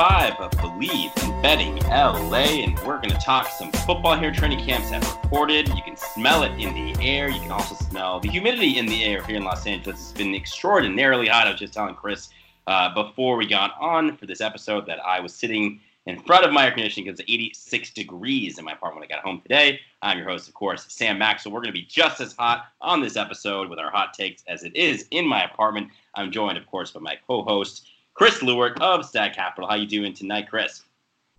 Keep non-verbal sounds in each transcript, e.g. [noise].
Five of Bleav in Betting LA, and we're going to talk some football here. Training camps have reported. You can smell it in the air. You can also smell the humidity in the air here in Los Angeles. It's been extraordinarily hot. I was just telling Chris uh, before we got on for this episode that I was sitting in front of my air conditioning because it's 86 degrees in my apartment when I got home today. I'm your host, of course, Sam Maxwell. We're going to be just as hot on this episode with our hot takes as it is in my apartment. I'm joined, of course, by my co-host, Chris Lewart of Stag Capital. How you doing tonight, Chris?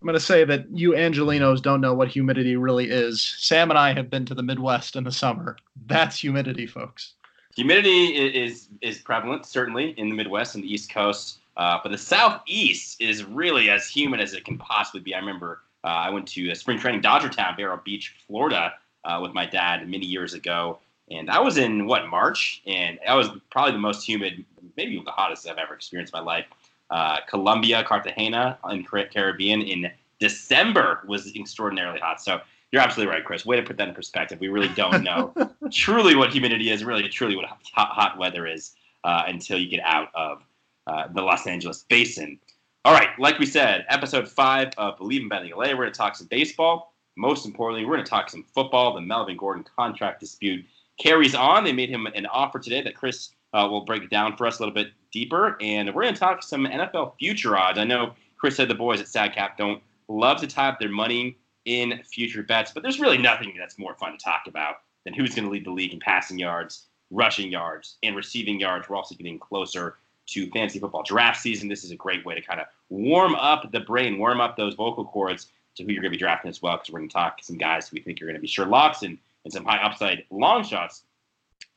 I'm going to say that you Angelinos don't know what humidity really is. Sam and I have been to the Midwest in the summer. That's humidity, folks. Humidity is is prevalent, certainly in the Midwest and the East Coast, uh, but the Southeast is really as humid as it can possibly be. I remember uh, I went to a spring training Dodger Town, Vero Beach, Florida, uh, with my dad many years ago, and I was in what March, and that was probably the most humid, maybe the hottest I've ever experienced in my life. Uh, Colombia, Cartagena, in Caribbean in December was extraordinarily hot. So you're absolutely right, Chris. Way to put that in perspective. We really don't know [laughs] truly what humidity is, really truly what hot, hot weather is uh, until you get out of uh, the Los Angeles basin. All right, like we said, episode five of Bleav in Betting LA. We're going to talk some baseball. Most importantly, we're going to talk some football. The Melvin Gordon contract dispute carries on. They made him an offer today that Chris uh, will break it down for us a little bit deeper. And we're going to talk some NFL future odds. I know Chris said the boys at StagCap don't love to tie up their money in future bets, but there's really nothing that's more fun to talk about than who's going to lead the league in passing yards, rushing yards, and receiving yards. We're also getting closer to fantasy football draft season. This is a great way to kind of warm up the brain, warm up those vocal cords to who you're going to be drafting as well, because we're going to talk to some guys who we think are going to be sure locks and, and some high upside long shots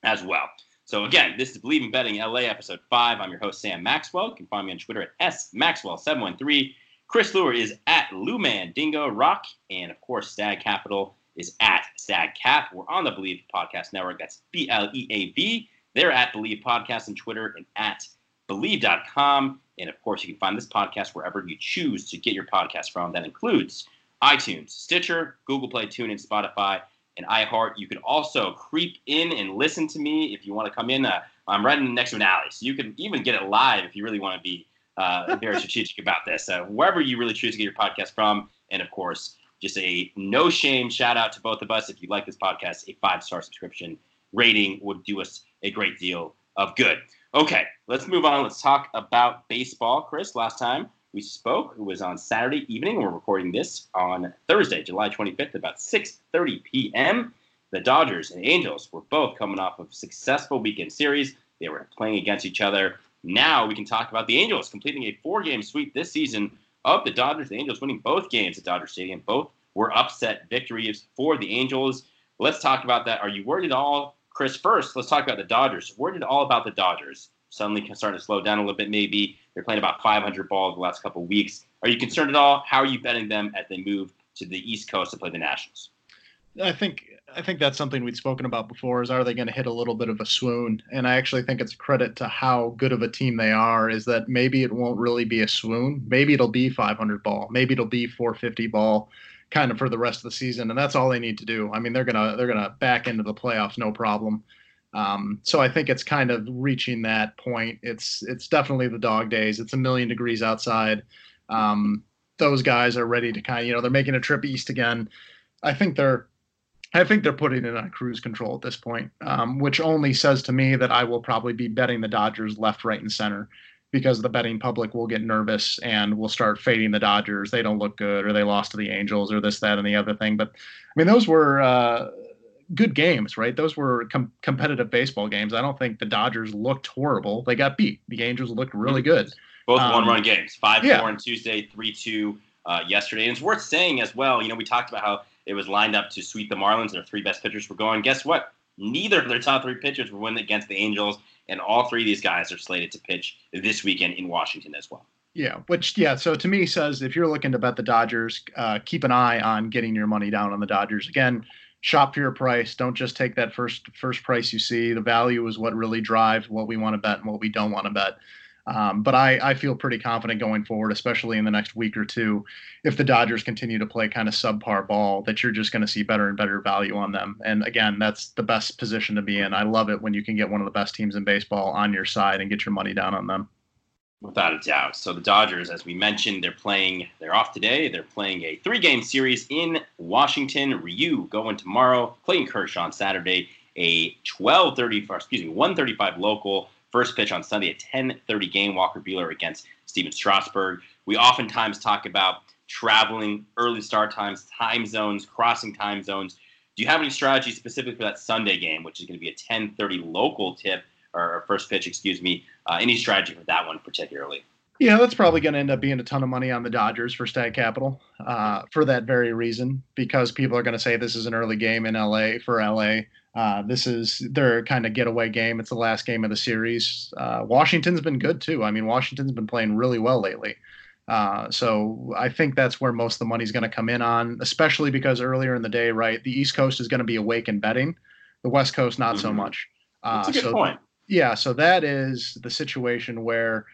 as well. So again, this is Bleav in Betting LA episode five. I'm your host Sam Maxwell. You can find me on Twitter at smaxwell713. Chris Lewart is at Luman Dingo Rock, and of course Stag Capital is at Stag Cap. We're on the Bleav Podcast Network. That's B L E A V. They're at Bleav Podcast on Twitter and at Bleav.com. And of course, you can find this podcast wherever you choose to get your podcast from. That includes iTunes, Stitcher, Google Play, TuneIn, Spotify, and iHeart. You can also creep in and listen to me if you want to come in. Uh, I'm right next to an alley, so you can even get it live if you really want to be uh, very strategic about this. Uh, wherever you really choose to get your podcast from, and of course, just a no shame shout out to both of us. If you like this podcast, a five star subscription rating would do us a great deal of good. Okay, let's move on. Let's talk about baseball. Chris, last time we spoke, it was on Saturday evening. We're recording this on Thursday, July 25th, about 6:30 p.m. The Dodgers and Angels were both coming off of successful weekend series. They were playing against each other. Now we can talk about the Angels completing a four-game sweep this season of the Dodgers. The Angels winning both games at Dodger Stadium. Both were upset victories for the Angels. Let's talk about that. Are you worried at all, Chris? First, let's talk about the Dodgers. Worried at all about the Dodgers? Suddenly starting to slow down a little bit, maybe. They're playing about 500 balls the last couple of weeks. Are you concerned at all? How are you betting them as they move to the East Coast to play the Nationals? I think I think that's something we'd spoken about before. Is are they going to hit a little bit of a swoon? And I actually think it's a credit to how good of a team they are. Is that maybe it won't really be a swoon. Maybe it'll be 500 ball. Maybe it'll be 450 ball, kind of for the rest of the season. And that's all they need to do. I mean, they're gonna they're gonna back into the playoffs no problem. Um, so I think it's kind of reaching that point. It's it's definitely the dog days. It's a million degrees outside. Um, those guys are ready to kind of, you know, they're making a trip east again. I think they're I think they're putting it on cruise control at this point, um, which only says to me that I will probably be betting the Dodgers left, right, and center because the betting public will get nervous and will start fading the Dodgers. They don't look good, or they lost to the Angels, or this, that, and the other thing. But I mean, those were uh, good games, right? Those were com- competitive baseball games. I don't think the Dodgers looked horrible. They got beat. The Angels looked really good. Both Um, one-run games, five yeah. four on Tuesday, three two uh, yesterday. And it's worth saying as well. You know, we talked about how it was lined up to sweep the Marlins. Their three best pitchers were going. Guess what? Neither of their top three pitchers were winning against the Angels, and all three of these guys are slated to pitch this weekend in Washington as well. Yeah, which yeah, so to me says if you're looking to bet the Dodgers, uh, keep an eye on getting your money down on the Dodgers. Again, shop for your price. Don't just take that first first price you see. The value is what really drives what we want to bet and what we don't want to bet. Um, but I, I feel pretty confident going forward, especially in the next week or two, if the Dodgers continue to play kind of subpar ball, that you're just going to see better and better value on them. And again, that's the best position to be in. I love it when you can get one of the best teams in baseball on your side and get your money down on them. Without a doubt. So the Dodgers, as we mentioned, they're playing. They're off today. They're playing a three-game series in Washington. Ryu going tomorrow. Clayton Kershaw on Saturday. A 12:30, excuse me, 1:35 local. First pitch on Sunday at 10:30 game. Walker Buehler against Stephen Strasburg. We oftentimes talk about traveling, early start times, time zones, crossing time zones. Do you have any strategy specifically for that Sunday game, which is going to be a 10:30 local tip or first pitch, excuse me? Uh, any strategy for that one particularly? Yeah, that's probably going to end up being a ton of money on the Dodgers for Stag Capital uh, for that very reason, because people are going to say this is an early game in LA for LA. Uh, this is their kind of getaway game. It's the last game of the series. Uh, Washington's been good too. I mean, Washington's been playing really well lately. Uh, so I think that's where most of the money's going to come in on, especially because earlier in the day, right, the East Coast is going to be awake and betting, the West Coast not so Mhm. much. Uh, That's a good so point. Yeah so that is the situation where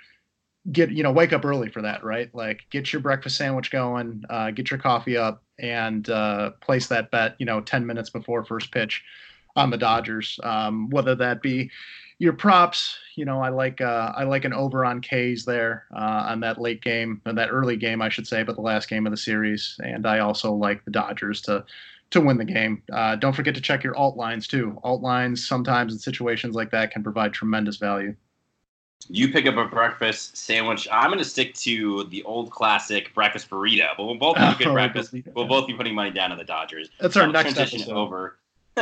get you know wake up early for that right? Like get your breakfast sandwich going uh, get your coffee up and uh, place that bet you know 10 minutes before first pitch on the dodgers. Um, whether that be your props you know i like uh, i like an over on k's there uh, on that late game or that early game i should say but the last game of the series. And i also like the dodgers to to win the game. Uh, don't forget to check your alt lines too. Alt lines sometimes in situations like that can provide tremendous value. You pick up a breakfast sandwich. I'm going to stick to the old classic breakfast burrito. But we'll both have a [laughs] good Oh, breakfast. We'll both be putting money down on the Dodgers. That's our Let's next transition episode. over. [laughs]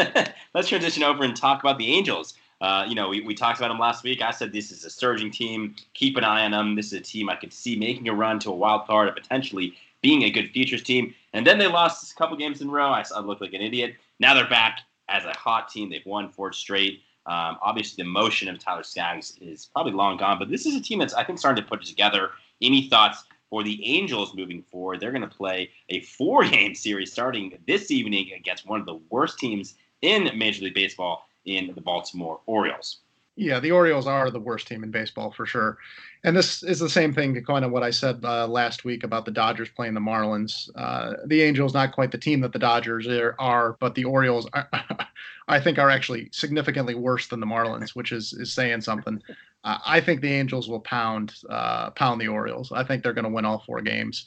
Let's transition over and talk about the Angels. Uh, you know, we, we talked about them last week. I said this is a surging team. Keep an eye on them. This is a team I could see making a run to a wild card and potentially being a good futures team. And then they lost a couple games in a row. I, I looked like an idiot. Now they're back as a hot team. They've won four straight. Um, obviously, the motion of Tyler Skaggs is probably long gone, but this is a team that's I think starting to put together. Any thoughts for the Angels moving forward? They're going to play a four-game [laughs] series starting this evening against one of the worst teams in Major League Baseball in the Baltimore Orioles. Yeah, the Orioles are the worst team in baseball for sure. And this is the same thing, kind of what I said uh, last week about the Dodgers playing the Marlins. Uh, the Angels, not quite the team that the Dodgers are, but the Orioles, are, [laughs] I think, are actually significantly worse than the Marlins, which is is saying something. Uh, I think the Angels will pound uh, pound the Orioles. I think they're going to win all four games.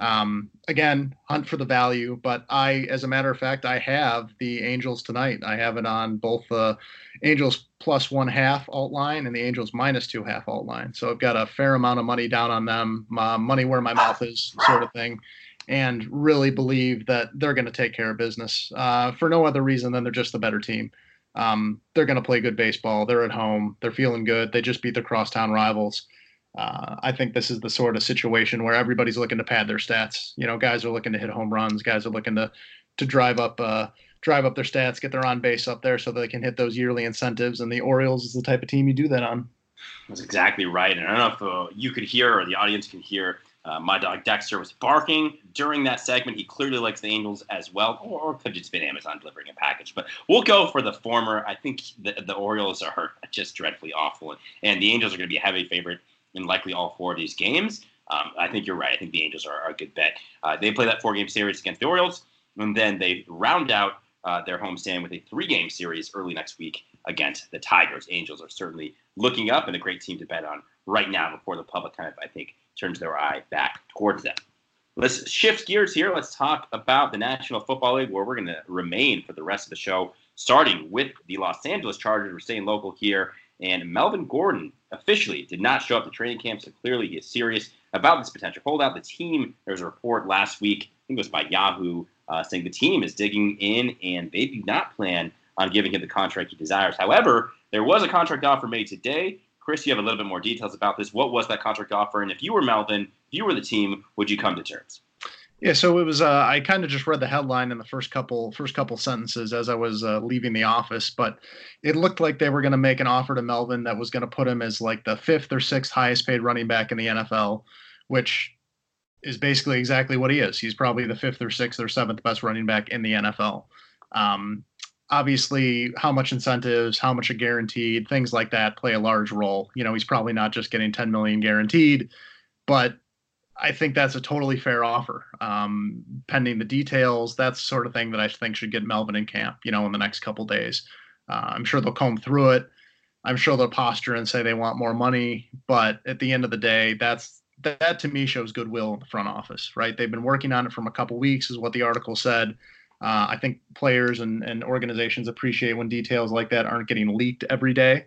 Um, again, hunt for the value, but I, as a matter of fact, I have the Angels tonight. I have it on both the Angels plus one half alt line and the Angels minus two half alt line. So I've got a fair amount of money down on them, my money where my mouth is, sort of thing, and really believe that they're going to take care of business uh, for no other reason than they're just the better team. Um, they're going to play good baseball. They're at home. They're feeling good. They just beat their crosstown rivals. Uh, I think this is the sort of situation where everybody's looking to pad their stats. You know, guys are looking to hit home runs. Guys are looking to to drive up uh, drive up their stats, get their on base up there, so they can hit those yearly incentives. And the Orioles is the type of team you do that on. That's exactly right. And I don't know if uh, you could hear or the audience can hear. Uh, my dog Dexter was barking during that segment. He clearly likes the Angels as well, or, or could just been Amazon delivering a package. But we'll go for the former. I think the, the Orioles are [laughs] just dreadfully awful, and the Angels are going to be a heavy favorite in likely all four of these games. Um, I think you're right. I think the Angels are, are a good bet. Uh, they play that four-game series against the Orioles, and then they round out uh, their homestand with a three-game series early next week against the Tigers. Angels are certainly looking up and a great team to bet on right now before the public kind of, I think, turns their eye back towards them. Let's shift gears here. Let's talk about the National Football League, where we're going to remain for the rest of the show, starting with the Los Angeles Chargers. We're staying local here. And Melvin Gordon officially did not show up to training camp, so clearly he is serious about this potential holdout. The team, there was a report last week, I think it was by Yahoo, uh, saying the team is digging in and they do not plan on giving him the contract he desires. However, there was a contract offer made today. Chris, you have a little bit more details about this. What was that contract offer? And if you were Melvin, if you were the team, would you come to terms? Yeah, so it was. Uh, I kind of just read the headline in the first couple first couple sentences as I was uh, leaving the office, but it looked like they were going to make an offer to Melvin that was going to put him as like the fifth or sixth highest paid running back in the NFL, which is basically exactly what he is. He's probably the fifth or sixth or seventh best running back in the NFL. Um, obviously how much incentives, how much are guaranteed, things like that play a large role. You know, he's probably not just getting 10 million guaranteed, but I think that's a totally fair offer. Um, pending the details, that's the sort of thing that I think should get Melvin in camp, you know, in the next couple days. Uh, I'm sure they'll comb through it. I'm sure they'll posture and say they want more money, but at the end of the day, that's that, that to me shows goodwill in the front office, right? They've been working on it from a couple weeks, is what the article said. Uh, I think players and, and organizations appreciate when details like that aren't getting leaked every day.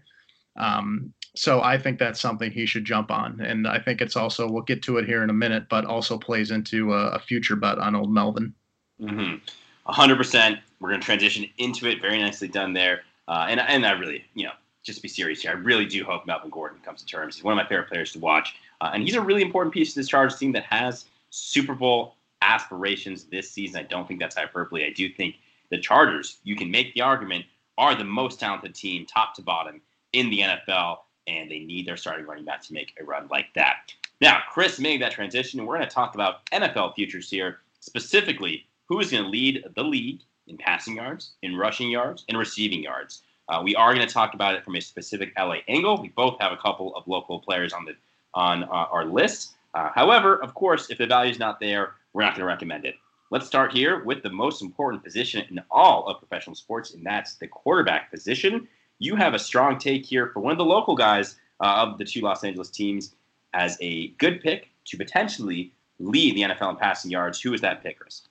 Um, so I think that's something he should jump on. And I think it's also, we'll get to it here in a minute, but also plays into a, a future bet on old Melvin. Mm-hmm. 100%. We're going to transition into it. Very nicely done there. Uh, and, and I really, you know, just be serious here, I really do hope Melvin Gordon comes to terms. He's one of my favorite players to watch. Uh, and he's a really important piece to this Chargers team that has Super Bowl aspirations this season. I don't think that's hyperbole. I do think the Chargers, you can make the argument, are the most talented team, top to bottom, in the NFL, and they need their starting running back to make a run like that. Now, Chris made that transition, and we're going to talk about NFL futures here, specifically who is going to lead the league in passing yards, in rushing yards, and receiving yards. Uh, we are going to talk about it from a specific LA angle. We both have a couple of local players on the on uh, our list. Uh, however, of course, if the value is not there, we're not going to recommend it. Let's start here with the most important position in all of professional sports, and that's the quarterback position. You have a strong take here for one of the local guys uh, of the two Los Angeles teams as a good pick to potentially lead the NFL in passing yards. Who is that pick, Chris?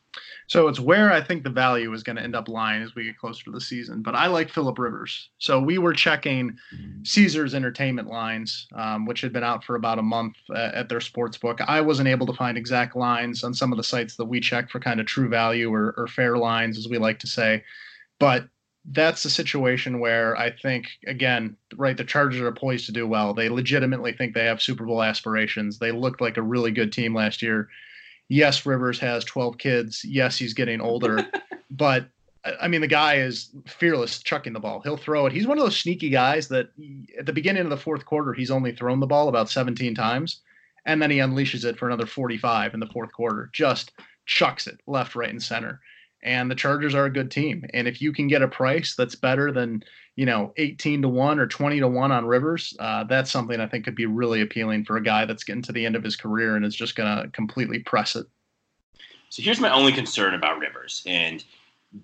So it's where I think the value is going to end up lying as we get closer to the season. But I like Philip Rivers. So we were checking Caesars Entertainment lines, um, which had been out for about a month uh, at their sports book. I wasn't able to find exact lines on some of the sites that we check for kind of true value or, or fair lines, as we like to say. But that's a situation where I think, again, right, the Chargers are poised to do well. They legitimately think they have Super Bowl aspirations. They looked like a really good team last year yes, Rivers has 12 kids. Yes, he's getting older, [laughs] but I mean, the guy is fearless chucking the ball. He'll throw it. He's one of those sneaky guys that at the beginning of the fourth quarter, he's only thrown the ball about 17 times, and then he unleashes it for another 45 in the fourth quarter. Just chucks it left, right, and center. And the Chargers are a good team. And if you can get a price that's better than you know, 18 to 1 or 20 to 1 on Rivers, uh, that's something I think could be really appealing for a guy that's getting to the end of his career and is just going to completely press it. So here's my only concern about Rivers, and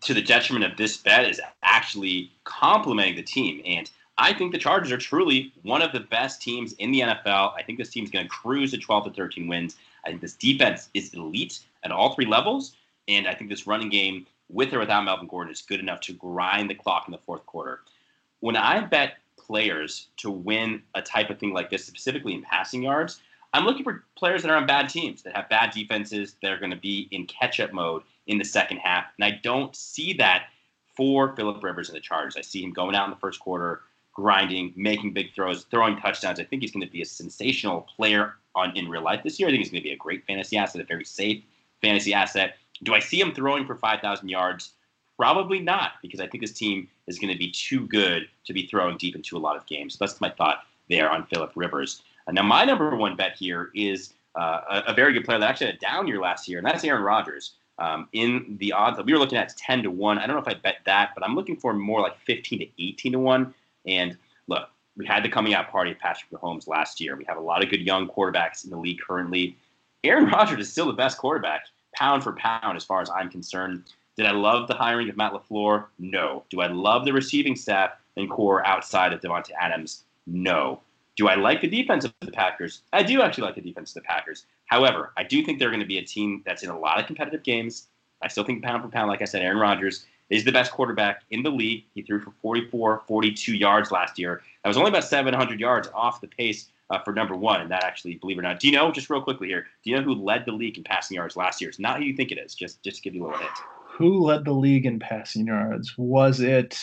to the detriment of this bet, is actually complementing the team. And I think the Chargers are truly one of the best teams in the NFL. I think this team's going to cruise to 12 to 13 wins. I think this defense is elite at all three levels, and I think this running game, with or without Melvin Gordon, is good enough to grind the clock in the fourth quarter when I bet players to win a type of thing like this, specifically in passing yards, I'm looking for players that are on bad teams, that have bad defenses, that are going to be in catch up mode in the second half. And I don't see that for Philip Rivers and the Chargers. I see him going out in the first quarter, grinding, making big throws, throwing touchdowns. I think he's going to be a sensational player on in real life this year. I think he's going to be a great fantasy asset, a very safe fantasy asset. Do I see him throwing for 5,000 yards? Probably not, because I think this team is going to be too good to be throwing deep into a lot of games. That's my thought there on Philip Rivers. Uh, now, my number one bet here is uh, a, very good player that actually had a down year last year, and that's Aaron Rodgers. Um, in the odds that we were looking at 10 to 1. I don't know if I bet that, but I'm looking for more like 15 to 18 to 1. And look, we had the coming out party of Patrick Mahomes last year. We have a lot of good young quarterbacks in the league currently. Aaron Rodgers is still the best quarterback, pound for pound, as far as I'm concerned. Did I love the hiring of Matt LaFleur? No. Do I love the receiving staff and core outside of Davante Adams? No. Do I like the defense of the Packers? I do actually like the defense of the Packers. However, I do think they're going to be a team that's in a lot of competitive games. I still think pound for pound, like I said, Aaron Rodgers is the best quarterback in the league. He threw for 44, 42 yards last year. That was only about 700 yards off the pace uh, for number one. And that actually, believe it or not, do you know, just real quickly here, do you know who led the league in passing yards last year? It's not who you think it is. Just, just to give you a little hint. Who led the league in passing yards? Was it?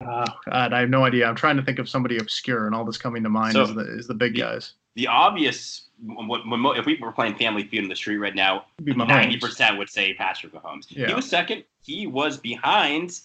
Oh, God, I have no idea. I'm trying to think of somebody obscure, and all that's coming to mind So, is the is the big the- guys. The obvious, when, when, if we were playing Family Feud in the street right now, It'd be Mahomes. ninety percent would say Patrick Mahomes. He was second. He was behind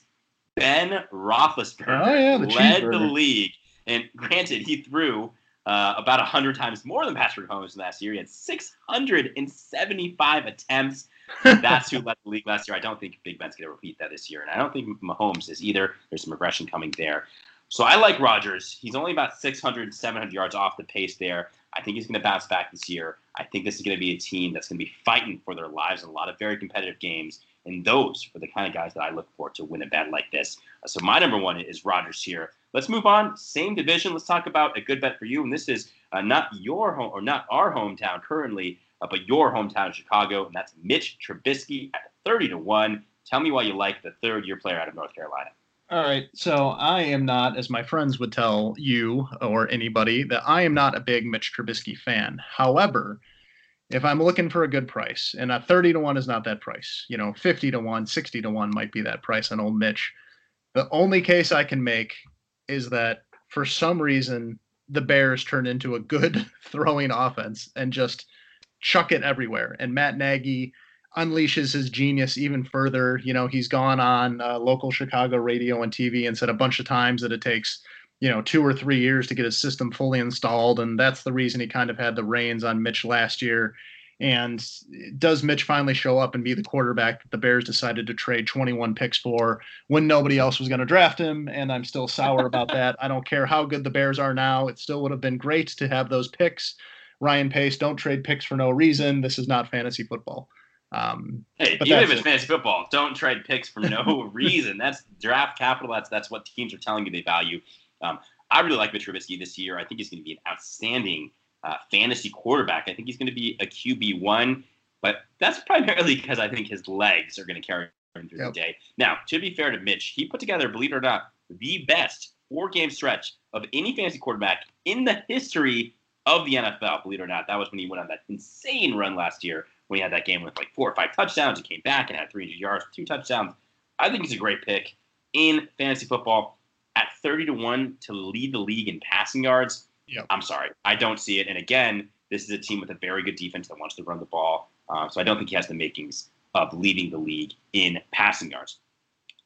Ben Roethlisberger. Oh, yeah, the led the league. And granted, he threw uh, about hundred times more than Patrick Mahomes last year. He had six hundred and seventy-five attempts. [laughs] That's who led the league last year. I don't think Big Ben's going to repeat that this year, and I don't think Mahomes is either. There's some regression coming there. So I like Rodgers. He's only about 600, 700 yards off the pace there. I think he's going to bounce back this year. I think this is going to be a team that's going to be fighting for their lives in a lot of very competitive games. And those are the kind of guys that I look for to win a bet like this. Uh, So my number one is Rodgers here. Let's move on. Same division. Let's talk about a good bet for you. And this is uh, not your home or not our hometown currently, uh, but your hometown of Chicago. And that's Mitch Trubisky at 30 to 1. Tell me why you like the third year player out of North Carolina. All right. So I am not, as my friends would tell you or anybody, that I am not a big Mitch Trubisky fan. However, if I'm looking for a good price, and a 30 to 1 is not that price, you know, 50 to 1, 60 to 1 might be that price on old Mitch. The only case I can make is that for some reason the Bears turn into a good [laughs] throwing offense and just chuck it everywhere. And Matt Nagy unleashes his genius even further. You know, he's gone on uh, local Chicago radio and TV and said a bunch of times that it takes, you know, two or three years to get his system fully installed. And that's the reason he kind of had the reins on Mitch last year. And does Mitch finally show up and be the quarterback that the Bears decided to trade 21 picks for when nobody else was going to draft him? And I'm still sour about [laughs] that. I don't care how good the Bears are now. It still would have been great to have those picks. Ryan Pace, don't trade picks for no reason. This is not fantasy football. Um, Hey, But even if that's it's it. fantasy football, don't trade picks for no [laughs] reason. That's draft capital. That's that's what teams are telling you they value. Um, I really like Mitch Trubisky this year. I think he's going to be an outstanding uh, fantasy quarterback. I think he's going to be a QB one, but that's primarily because I think his legs are going to carry him through Yep. the day. Now, to be fair to Mitch, he put together, believe it or not, the best four game stretch of any fantasy quarterback in the history of the NFL. Believe it or not, that was when he went on that insane run last year when he had that game with like four or five touchdowns. He came back and had 300 yards, two touchdowns. I think he's a great pick in fantasy football 30 to 1 to lead the league in passing yards. Yep. I'm sorry. I don't see it. And again, this is a team with a very good defense that wants to run the ball. Uh, so I don't think he has the makings of leading the league in passing yards.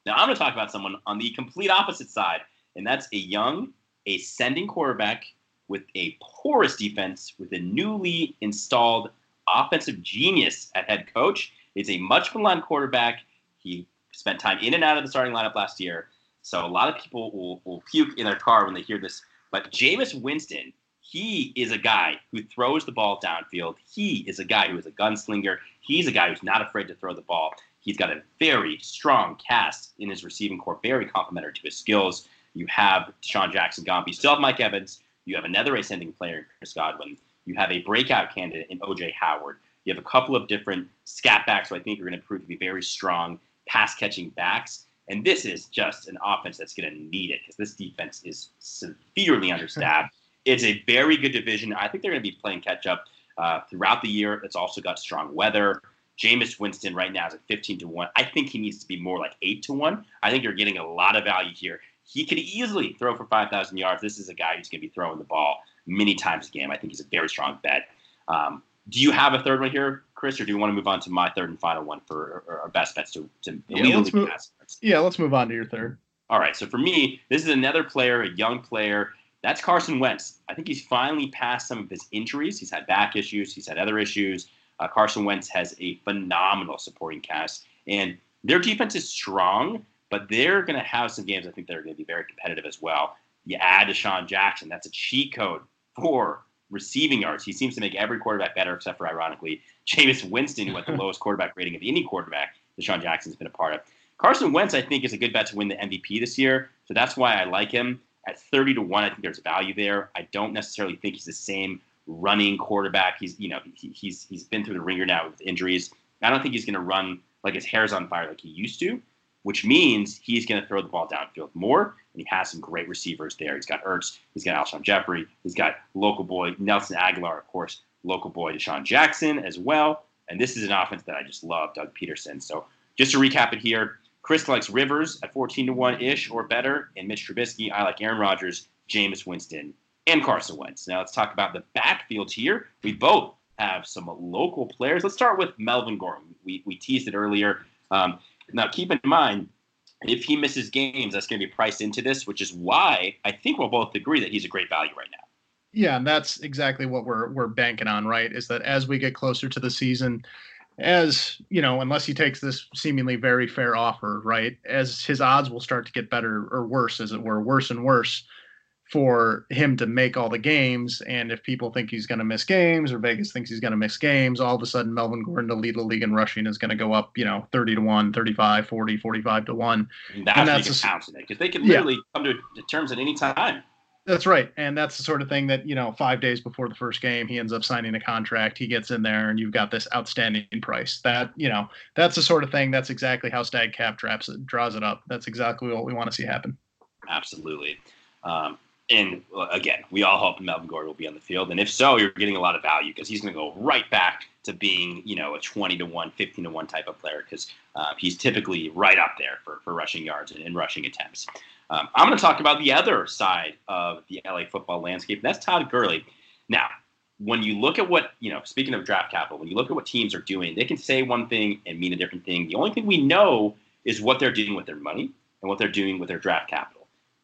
Now I'm going to talk about someone on the complete opposite side, and that's a young, ascending quarterback with a porous defense with a newly installed offensive genius at head coach. It's a much maligned quarterback. He spent time in and out of the starting lineup last year. So a lot of people will, will puke in their car when they hear this. But Jameis Winston, he is a guy who throws the ball downfield. He is a guy who is a gunslinger. He's a guy who's not afraid to throw the ball. He's got a very strong cast in his receiving core, very complementary to his skills. You have DeSean Jackson. You still have Mike Evans. You have another ascending player in Chris Godwin. You have a breakout candidate in OJ Howard. You have a couple of different scat backs who I think are going to prove to be very strong pass catching backs. And this is just an offense that's going to need it because this defense is severely [laughs] understaffed. It's a very good division. I think they're going to be playing catch up uh, throughout the year. It's also got strong weather. Jameis Winston right now is at 15 to 1. I think he needs to be more like 8 to 1. I think you're getting a lot of value here. He could easily throw for 5,000 yards. This is a guy who's going to be throwing the ball many times a game. I think he's a very strong bet. Um, do you have a third one here, Chris, or do you want to move on to my third and final one for our- best bets to, to Yeah, let's move- yeah, let's move on to your third. All right. So for me, this is another player, a young player. That's Carson Wentz. I think he's finally past some of his injuries. He's had back issues. He's had other issues. Uh, Carson Wentz has a phenomenal supporting cast, and their defense is strong, but they're going to have some games I think that are going to be very competitive as well. You add DeSean Jackson. That's a cheat code for receiving yards. He seems to make every quarterback better, except for ironically Jameis Winston, who had the [laughs] lowest quarterback rating of any quarterback DeSean Jackson's been a part of. Carson Wentz, I think, is a good bet to win the MVP this year. So that's why I like him At 30 to 1, I think there's value there. I don't necessarily think he's the same running quarterback. He's, you know, he, he's he's been through the ringer now with injuries. I don't think he's going to run like his hair's on fire like he used to, which means he's going to throw the ball downfield more. And he has some great receivers there. He's got Ertz, he's got Alshon Jeffery, he's got local boy Nelson Agholor, of course, local boy DeSean Jackson as well. And this is an offense that I just love, Doug Pederson. So just to recap it here, Chris likes Rivers at 14 to 1 ish or better, and Mitch Trubisky. I like Aaron Rodgers, Jameis Winston, and Carson Wentz. Now let's talk about the backfield here. We both have some local players. Let's start with Melvin Gordon. We, we teased it earlier. Um, now keep in mind, if he misses games, that's going to be priced into this, which is why I think we'll both agree that he's a great value right now. Yeah, and that's exactly what we're we're banking on, right? Is that as we get closer to the season, as you know, unless he takes this seemingly very fair offer, right, as his odds will start to get better or worse, as it were, worse and worse for him to make all the games. And if people think he's going to miss games or Vegas thinks he's going to miss games, all of a sudden Melvin Gordon to lead the league in rushing is going to go up, you know, 30 to 1, 35, 40, 45 to 1. And that's, and that's a, because they can literally yeah. come to terms at any time. That's right. And that's the sort of thing that, you know, five days before the first game, he ends up signing a contract. He gets in there and you've got this outstanding price. That, you know, that's the sort of thing. That's exactly how Stag Cap draws it, draws it up. That's exactly what we want to see happen. Absolutely. Um, and again, we all hope Melvin Gordon will be on the field. And if so, you're getting a lot of value because he's going to go right back to being, you know, a 20 to 1, 15 to 1 type of player because uh, he's typically right up there for, for rushing yards and, and rushing attempts. Um, I'm going to talk about the other side of the LA football landscape. and That's Todd Gurley. Now, when you look at what, you know, speaking of draft capital, when you look at what teams are doing, they can say one thing and mean a different thing. The only thing we know is what they're doing with their money and what they're doing with their draft capital.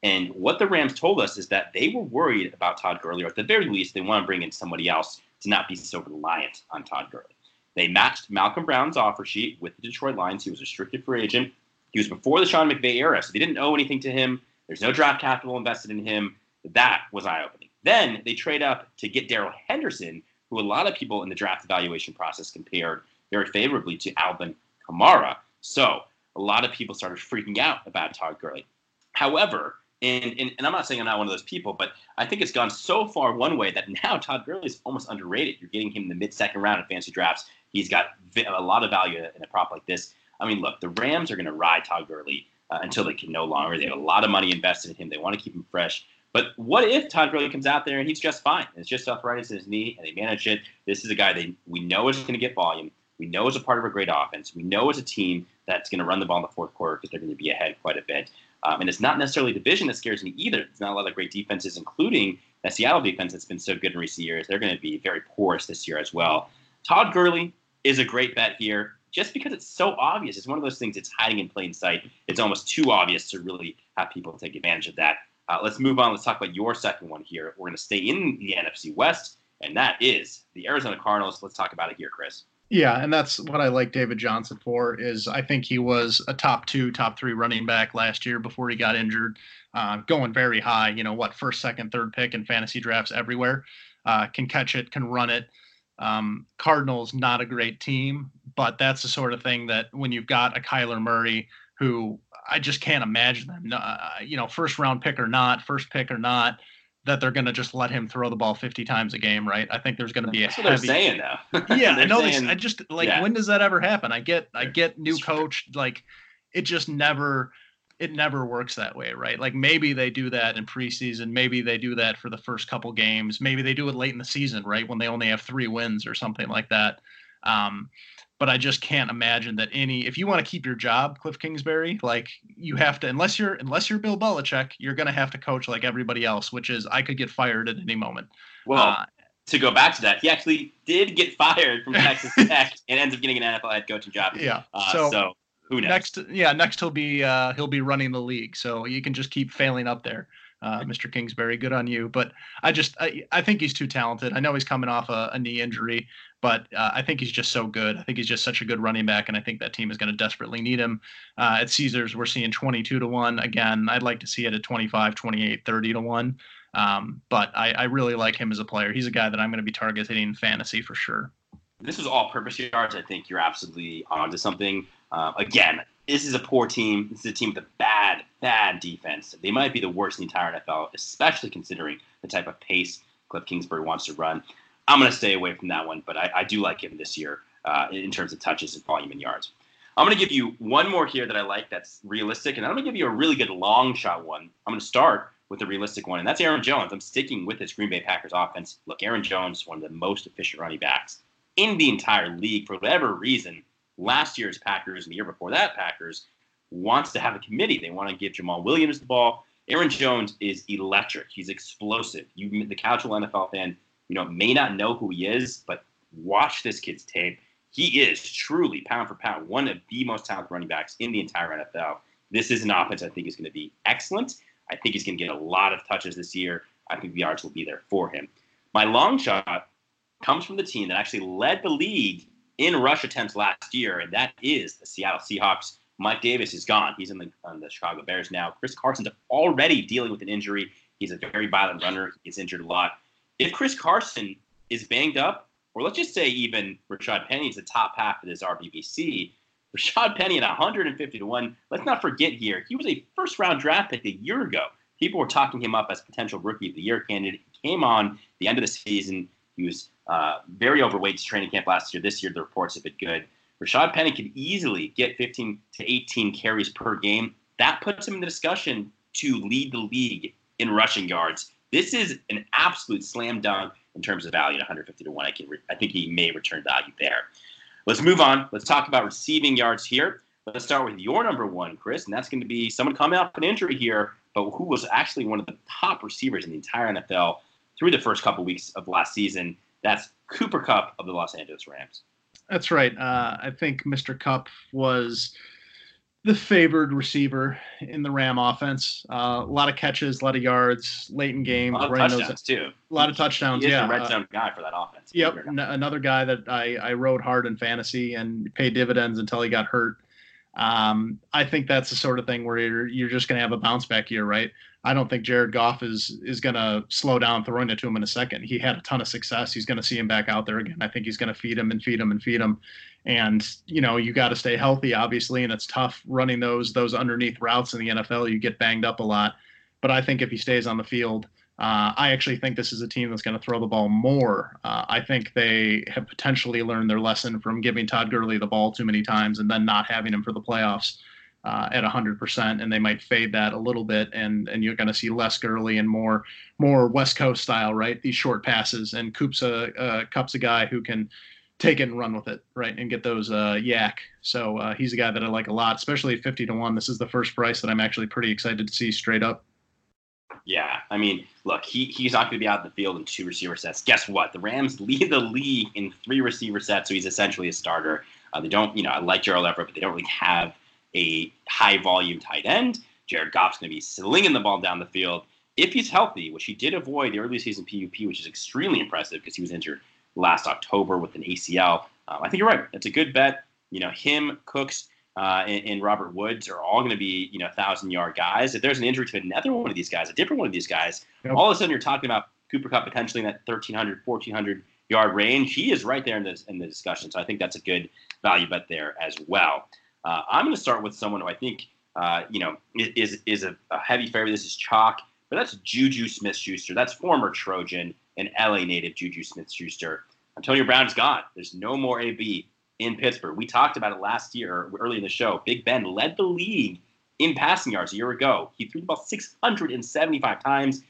And what the Rams told us is that they were worried about Todd Gurley, or at the very least, they want to bring in somebody else to not be so reliant on Todd Gurley. They matched Malcolm Brown's offer sheet with the Detroit Lions. He was a restricted free agent. He was before the Sean McVay era, so they didn't owe anything to him. There's no draft capital invested in him. That was eye opening. Then they trade up to get Darrell Henderson, who a lot of people in the draft evaluation process compared very favorably to Alvin Kamara. So a lot of people started freaking out about Todd Gurley. However, and, and, and, I'm not saying I'm not one of those people, but I think it's gone so far one way that [laughs] now Todd Gurley is almost underrated. You're getting him in the mid second round in fantasy drafts. He's got a lot of value in a prop like this. I mean, look, the Rams are going to ride Todd Gurley uh, until they can no longer. They have a lot of money invested in him. They want to keep him fresh. But what if Todd Gurley comes out there and he's just fine? It's just arthritis in his knee, and they manage it. This is a guy they we know is going to get volume. We know is a part of a great offense. We know as a team that's going to run the ball in the fourth quarter because they're going to be ahead quite a bit. Um, and it's not necessarily division that scares me either. It's not a lot of great defenses, including that Seattle defense that's been so good in recent years. They're going to be very porous this year as well. Todd Gurley is a great bet here just because it's so obvious. It's one of those things that's hiding in plain sight. It's almost too obvious to really have people take advantage of that. Uh, let's move on. Let's talk about your second one here. We're going to stay in the NFC West, and that is the Arizona Cardinals. Let's talk about it here, Chris. Yeah, and that's what I like David Johnson for. Is I think he was a top two, top three running back last year before he got injured, uh, going very high. You know what, first, second, third pick in fantasy drafts everywhere. Uh, can catch it, can run it. Um, Cardinals not a great team, but that's the sort of thing that when you've got a Kyler Murray who I just can't imagine them, uh, you know, first round pick or not, first pick or not, that they're going to just let him throw the ball 50 times a game, right? I think there's going to be a That's heavy. What they're saying though. [laughs] yeah, I know. Saying, I just like yeah. when does that ever happen? I get, I get new coach, like it just never it never works that way, right? Like maybe they do that in preseason, maybe they do that for the first couple games, maybe they do it late in the season, right, when they only have three wins or something like that. Um, but I just can't imagine that any. If you want to keep your job, Cliff Kingsbury, like you have to, unless you're unless you're Bill Belichick, you're going to have to coach like everybody else, which is I could get fired at any moment. Well, uh, to go back to that, he actually did get [laughs] fired from Texas [laughs] Tech and ends up getting an NFL head coaching job. Yeah. Uh, so, so who knows? Next, yeah, next he'll be uh, he'll be running the league, so you can just keep failing up there, uh, Mr. Kingsbury. Good on you. But I just I, I think he's too talented. I know he's coming off a, a knee injury, but uh, I think he's just so good. I think he's just such a good running back, and I think that team is going to desperately need him. Uh, at Caesars, we're seeing 22 to one. Again, I'd like to see it at 25, 28, 30 to one. Um, but I, I really like him as a player. He's a guy that I'm going to be targeting in fantasy for sure. this is all-purpose yards. I think you're absolutely onto something. Uh, again, this is a poor team. This is a team with a bad, bad defense. They might be the worst in the entire NFL, especially considering the type of pace Cliff Kingsbury wants to run. I'm going to stay away from that one, but I, I do like him this year uh, in terms of touches and volume and yards. I'm going to give you one more here that I like that's realistic, and I'm going to give you a really good long shot one. I'm going to start with a realistic one, and that's Aaron Jones. I'm sticking with this Green Bay Packers offense. Look, Aaron Jones, one of the most efficient running backs in the entire league for whatever reason. Last year's Packers and the year before that Packers wants to have a committee. They want to give Jamaal Williams the ball. Aaron Jones is electric. He's explosive. You, the casual NFL fan, you know, may not know who he is, but watch this kid's tape. He is truly pound for pound one of the most talented running backs in the entire NFL. This is an offense I think is going to be excellent. I think he's going to get a lot of touches this year. I think the yards will be there for him. My long shot comes from the team that actually led the league in rush attempts last year, and that is the Seattle Seahawks. Mike Davis is gone. He's in the, on the Chicago Bears now. Chris Carson's already dealing with an injury. He's a very violent runner. He's injured a lot. If Chris Carson is banged up, or let's just say even Rashad Penny is the top half of this RBBC, Rashad Penny at 150 to 1. Let's not forget here, he was a first round draft pick a year ago. People were talking him up as potential rookie of the year candidate. He came on the end of the season. He was uh, very overweight to training camp last year. This year, the reports have been good. Rashad Penny could easily get 15 to 18 carries per game. That puts him in the discussion to lead the league in rushing yards. This is an absolute slam dunk in terms of value at 150 to 1. I, can re- I think he may return value there. Let's move on. Let's talk about receiving yards here. Let's start with your number one, Chris, and that's going to be someone coming off an injury here, but who was actually one of the top receivers in the entire NFL through the first couple weeks of last season. That's Cooper Kupp of the Los Angeles Rams. That's right. Uh, I think Mr. Kupp was the favored receiver in the Ram offense. Uh, a lot of catches, a lot of yards, late in games. A lot of touchdowns those, too. A lot of touchdowns. He yeah, a red zone uh, guy for that offense. Yep, n- another guy that I I rode hard in fantasy and paid dividends until he got hurt. Um, I think that's the sort of thing where you're you're just going to have a bounce back year, right? I don't think Jared Goff is is going to slow down throwing it to him in a second. He had a ton of success. He's going to see him back out there again. I think he's going to feed him and feed him and feed him. And you know, you got to stay healthy, obviously, and it's tough running those those underneath routes in the NFL. You get banged up a lot. But I think if he stays on the field, uh, I actually think this is a team that's going to throw the ball more. Uh, I think they have potentially learned their lesson from giving Todd Gurley the ball too many times and then not having him for the playoffs uh, at 100%, and they might fade that a little bit, and and you're going to see less Gurley and more more West Coast style, right? These short passes, and Coop's a uh, Kupp's a guy who can take it and run with it, right, and get those uh, YAC. So uh, he's a guy that I like a lot, especially at 50 to one. This is the first price that I'm actually pretty excited to see straight up. Yeah, I mean, look, he, he's not going to be out of the field in two receiver sets. Guess what? The Rams lead the league in three receiver sets, so he's essentially a starter. Uh, they don't, you know, I like Gerald Everett, but they don't really have a high volume tight end. Jared Goff's going to be slinging the ball down the field if he's healthy, which he did avoid the early season PUP, which is extremely impressive because he was injured last October with an ACL. Um, I think you're right. It's a good bet. You know, him, Cooks, uh, and, and, Robert Woods are all going to be, you know, thousand yard guys. If there's an injury to another one of these guys, a different one of these guys, yep. all of a sudden you're talking about Cooper Kupp potentially in that 1,300, 1,400 yard range. He is right there in the, in the discussion. So I think that's a good value bet there as well. Uh, I'm going to start with someone who I think, uh, you know, is, is a, a heavy favorite. This is chalk, but that's Juju Smith Schuster. That's former Trojan and LA native Juju Smith Schuster. Antonio Brown's gone. There's no more AB in Pittsburgh. We talked about it last year, early in the show. Big Ben led the league in passing yards a year ago. He threw the ball 675 times.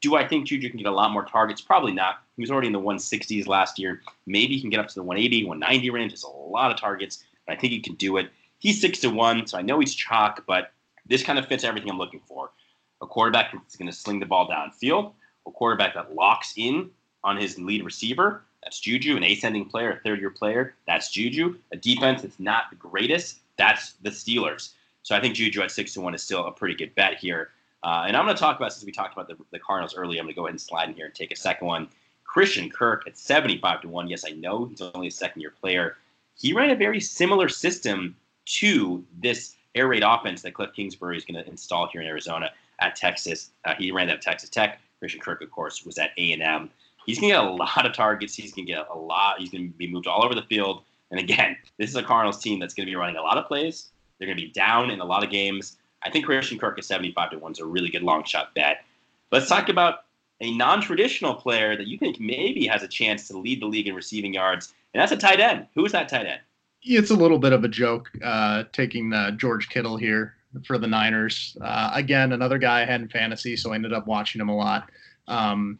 Do I think Juju can get a lot more targets? Probably not. He was already in the 160s last year. Maybe he can get up to the 180, 190 range. It's a lot of targets. But I think he can do it. He's six to one, so I know he's chalk, but this kind of fits everything I'm looking for. A quarterback that's going to sling the ball downfield, a quarterback that locks in on his lead receiver, that's Juju, an ascending player, a third year player. That's Juju. A defense that's not the greatest. That's the Steelers. So I think Juju at six to one is still a pretty good bet here. Uh, and I'm going to talk about since we talked about the, the Cardinals earlier. I'm going to go ahead and slide in here and take a second one. Christian Kirk at 75 to one. Yes, I know he's only a second year player. He ran a very similar system to this air raid offense that Cliff Kingsbury is going to install here in Arizona at Texas. Uh, he ran that at Texas Tech. Christian Kirk, of course, was at A&M. He's going to get a lot of targets. He's going to get a lot. He's going to be moved all over the field. And again, [laughs] this is a Cardinals team that's going to be running a lot of plays. They're going to be down in a lot of games. I think Christian Kirk is 75 to 1 is a really good long shot bet. Let's talk about a non traditional player that you think maybe has a chance to lead the league in receiving yards, and that's a tight end. Who is that tight end? It's a little bit of a joke uh, taking uh, George Kittle here for the Niners. Uh, again, another guy I had in fantasy, so I ended up watching him a lot. Um,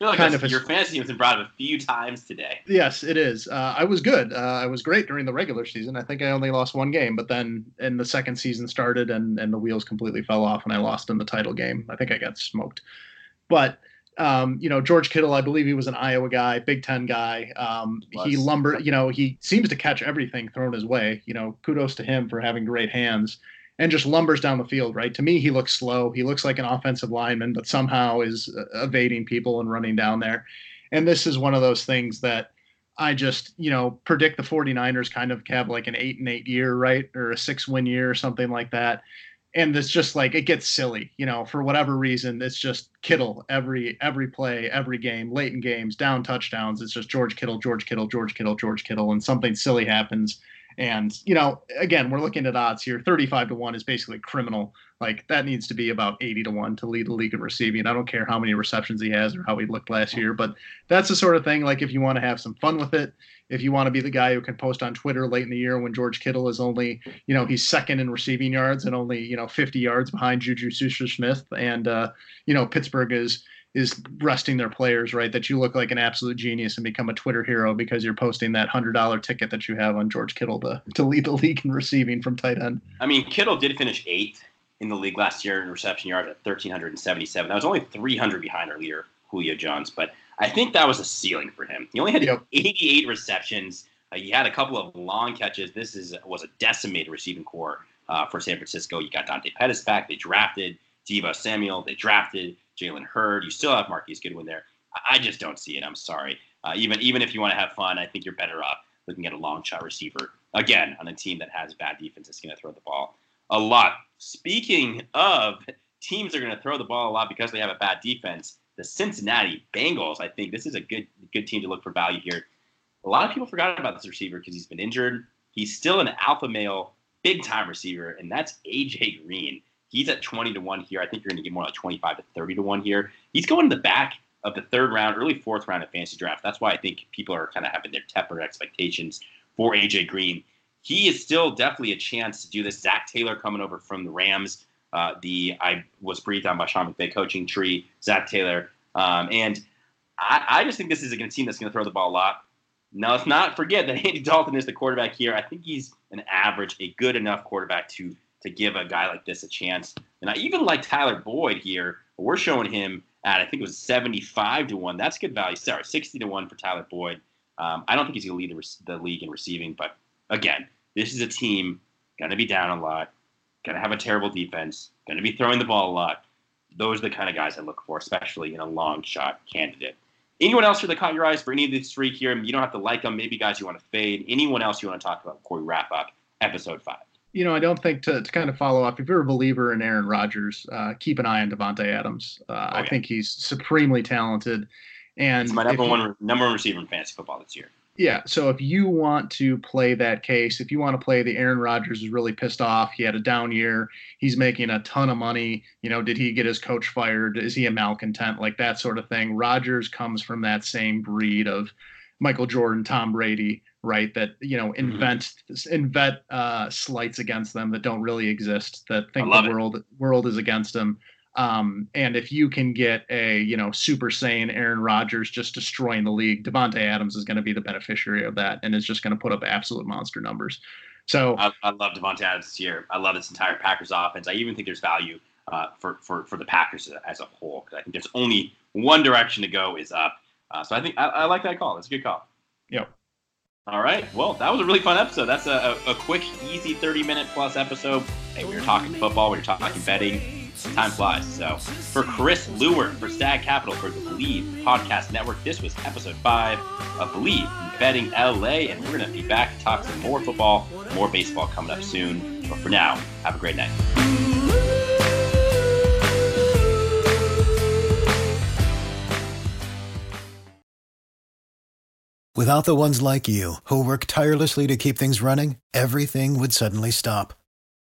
like kind of your fantasy team has been brought up a few times today. Yes, it is. Uh, I was good. Uh, I was great during the regular season. I think I only lost one game, but then in the second season started and and the wheels completely fell off, and I lost in the title game. I think I got smoked. But um, you know, George Kittle, I believe he was an Iowa guy, Big Ten guy. Um, he lumbered, you know, he seems to catch everything thrown his way. You know, kudos to him for having great hands and just lumbers down the field, right? To me, he looks slow. He looks like an offensive lineman, but somehow is uh, evading people and running down there. And this is one of those things that I just, you know, predict the 49ers kind of have like an eight and eight year, right? Or a six win year or something like that. And it's just like it gets silly, you know, for whatever reason. It's just Kittle every every play, every game, late in games, down touchdowns. It's just George Kittle, George Kittle, George Kittle, George Kittle, and something silly happens and, you know, again, we're looking at odds here. 35 to 1 is basically criminal. Like that needs to be about 80 to 1 to lead the league in receiving. I don't care how many receptions he has or how he looked last year, but that's the sort of thing like if you want to have some fun with it, if you want to be the guy who can post on Twitter late in the year when George Kittle is only, you know, he's second in receiving yards and only, you know, 50 yards behind Juju Smith and uh, you know, Pittsburgh is is resting their players, right? That you look like an absolute genius and become a Twitter hero because you're posting that hundred dollar ticket that you have on George Kittle to to lead the league in receiving from tight end. I mean, Kittle did finish eighth in the league last year in reception yards at thirteen hundred and seventy seven. That was only three hundred behind our leader Julio Jones, but I think that was a ceiling for him. He only had yep. eighty eight receptions. Uh, he had a couple of long catches. This is was a decimated receiving corps uh, for San Francisco. You got Dante Pettis back. They drafted Deebo Samuel. They drafted Jalen Hurd. You still have Marquise Goodwin there. I just don't see it. I'm sorry. Uh, even even if you want to have fun, I think you're better off looking at a long shot receiver again on a team that has bad defense that's going to throw the ball a lot. Speaking of teams are going to throw the ball a lot because they have a bad defense, the Cincinnati Bengals. I think this is a good good team to look for value here. A lot of people forgot about this receiver because he's been injured. He's still an alpha male, big time receiver, and that's AJ Green. He's at 20 to 1 here. I think you're going to get more like 25 to 30 to 1 here. He's going to the back of the third round, early fourth round of fantasy draft. That's why I think people are kind of having their tepid expectations for AJ Green. He is still definitely a chance to do this. Zac Taylor coming over from the Rams. Uh, the I was breathed on by Sean McVay coaching tree. Zac Taylor, um, and I, I, just think this is a team that's going to throw the ball a lot. Now let's not forget that [laughs] Andy Dalton is the quarterback here. I think he's an average, a good enough quarterback to to give a guy like this a chance. And I even like Tyler Boyd here. We're showing him at I think it was 75 to one. That's good value. Sorry, 60 to one for Tyler Boyd. Um, I don't think he's going to lead the, the, league in receiving, but again, this is a team going to be down a lot, going to have a terrible defense, going to be throwing the ball a lot. Those are the kind of guys I look for, especially in a long shot candidate. Anyone else here that caught your eyes for any of these three here? You don't have to like them. Maybe guys you want to fade. Anyone else you want to talk about before we wrap up episode five? you know, I don't think to, to kind of follow up, if you're a believer in Aaron Rodgers, uh, keep an eye on Davante Adams. Uh. I think he's supremely talented. And he's my number one number one receiver in fantasy football this year. Yeah. So if you want to play that case, if you want to play the Aaron Rodgers is really pissed off, he had a down year, he's making a ton of money. You know, did he get his coach fired? Is he a malcontent? Like that sort of thing. Rodgers comes from that same breed of Michael Jordan, Tom Brady, right? That you know mm-hmm. invent mm-hmm. invent uh, slights against them that don't really exist. That think the world it. world is against them. Um, and if you can get a you know super sane Aaron Rodgers just destroying the league, Davante Adams is going to be the beneficiary of that, and is just going to put up absolute monster numbers. So I, I love Davante Adams this year. I love this entire Packers offense. I even think there's value uh, for for for the Packers as a whole because I think there's only one direction to go is up. Uh, so I think I, I, like that call. It's a good call. Yep. All right. Well, that was a really fun episode. That's a, a, a quick, easy 30 minute plus episode. Hey, we were talking football, we were talking betting. Time flies. So, for Chris Lewert, for Stag Capital, for the Bleav Podcast Network, this was episode five of Bleav Betting LA. And we're going to be back to talk some more football, more baseball coming up soon. But for now, have a great night. Without the ones like you, who work tirelessly to keep things running, everything would suddenly stop.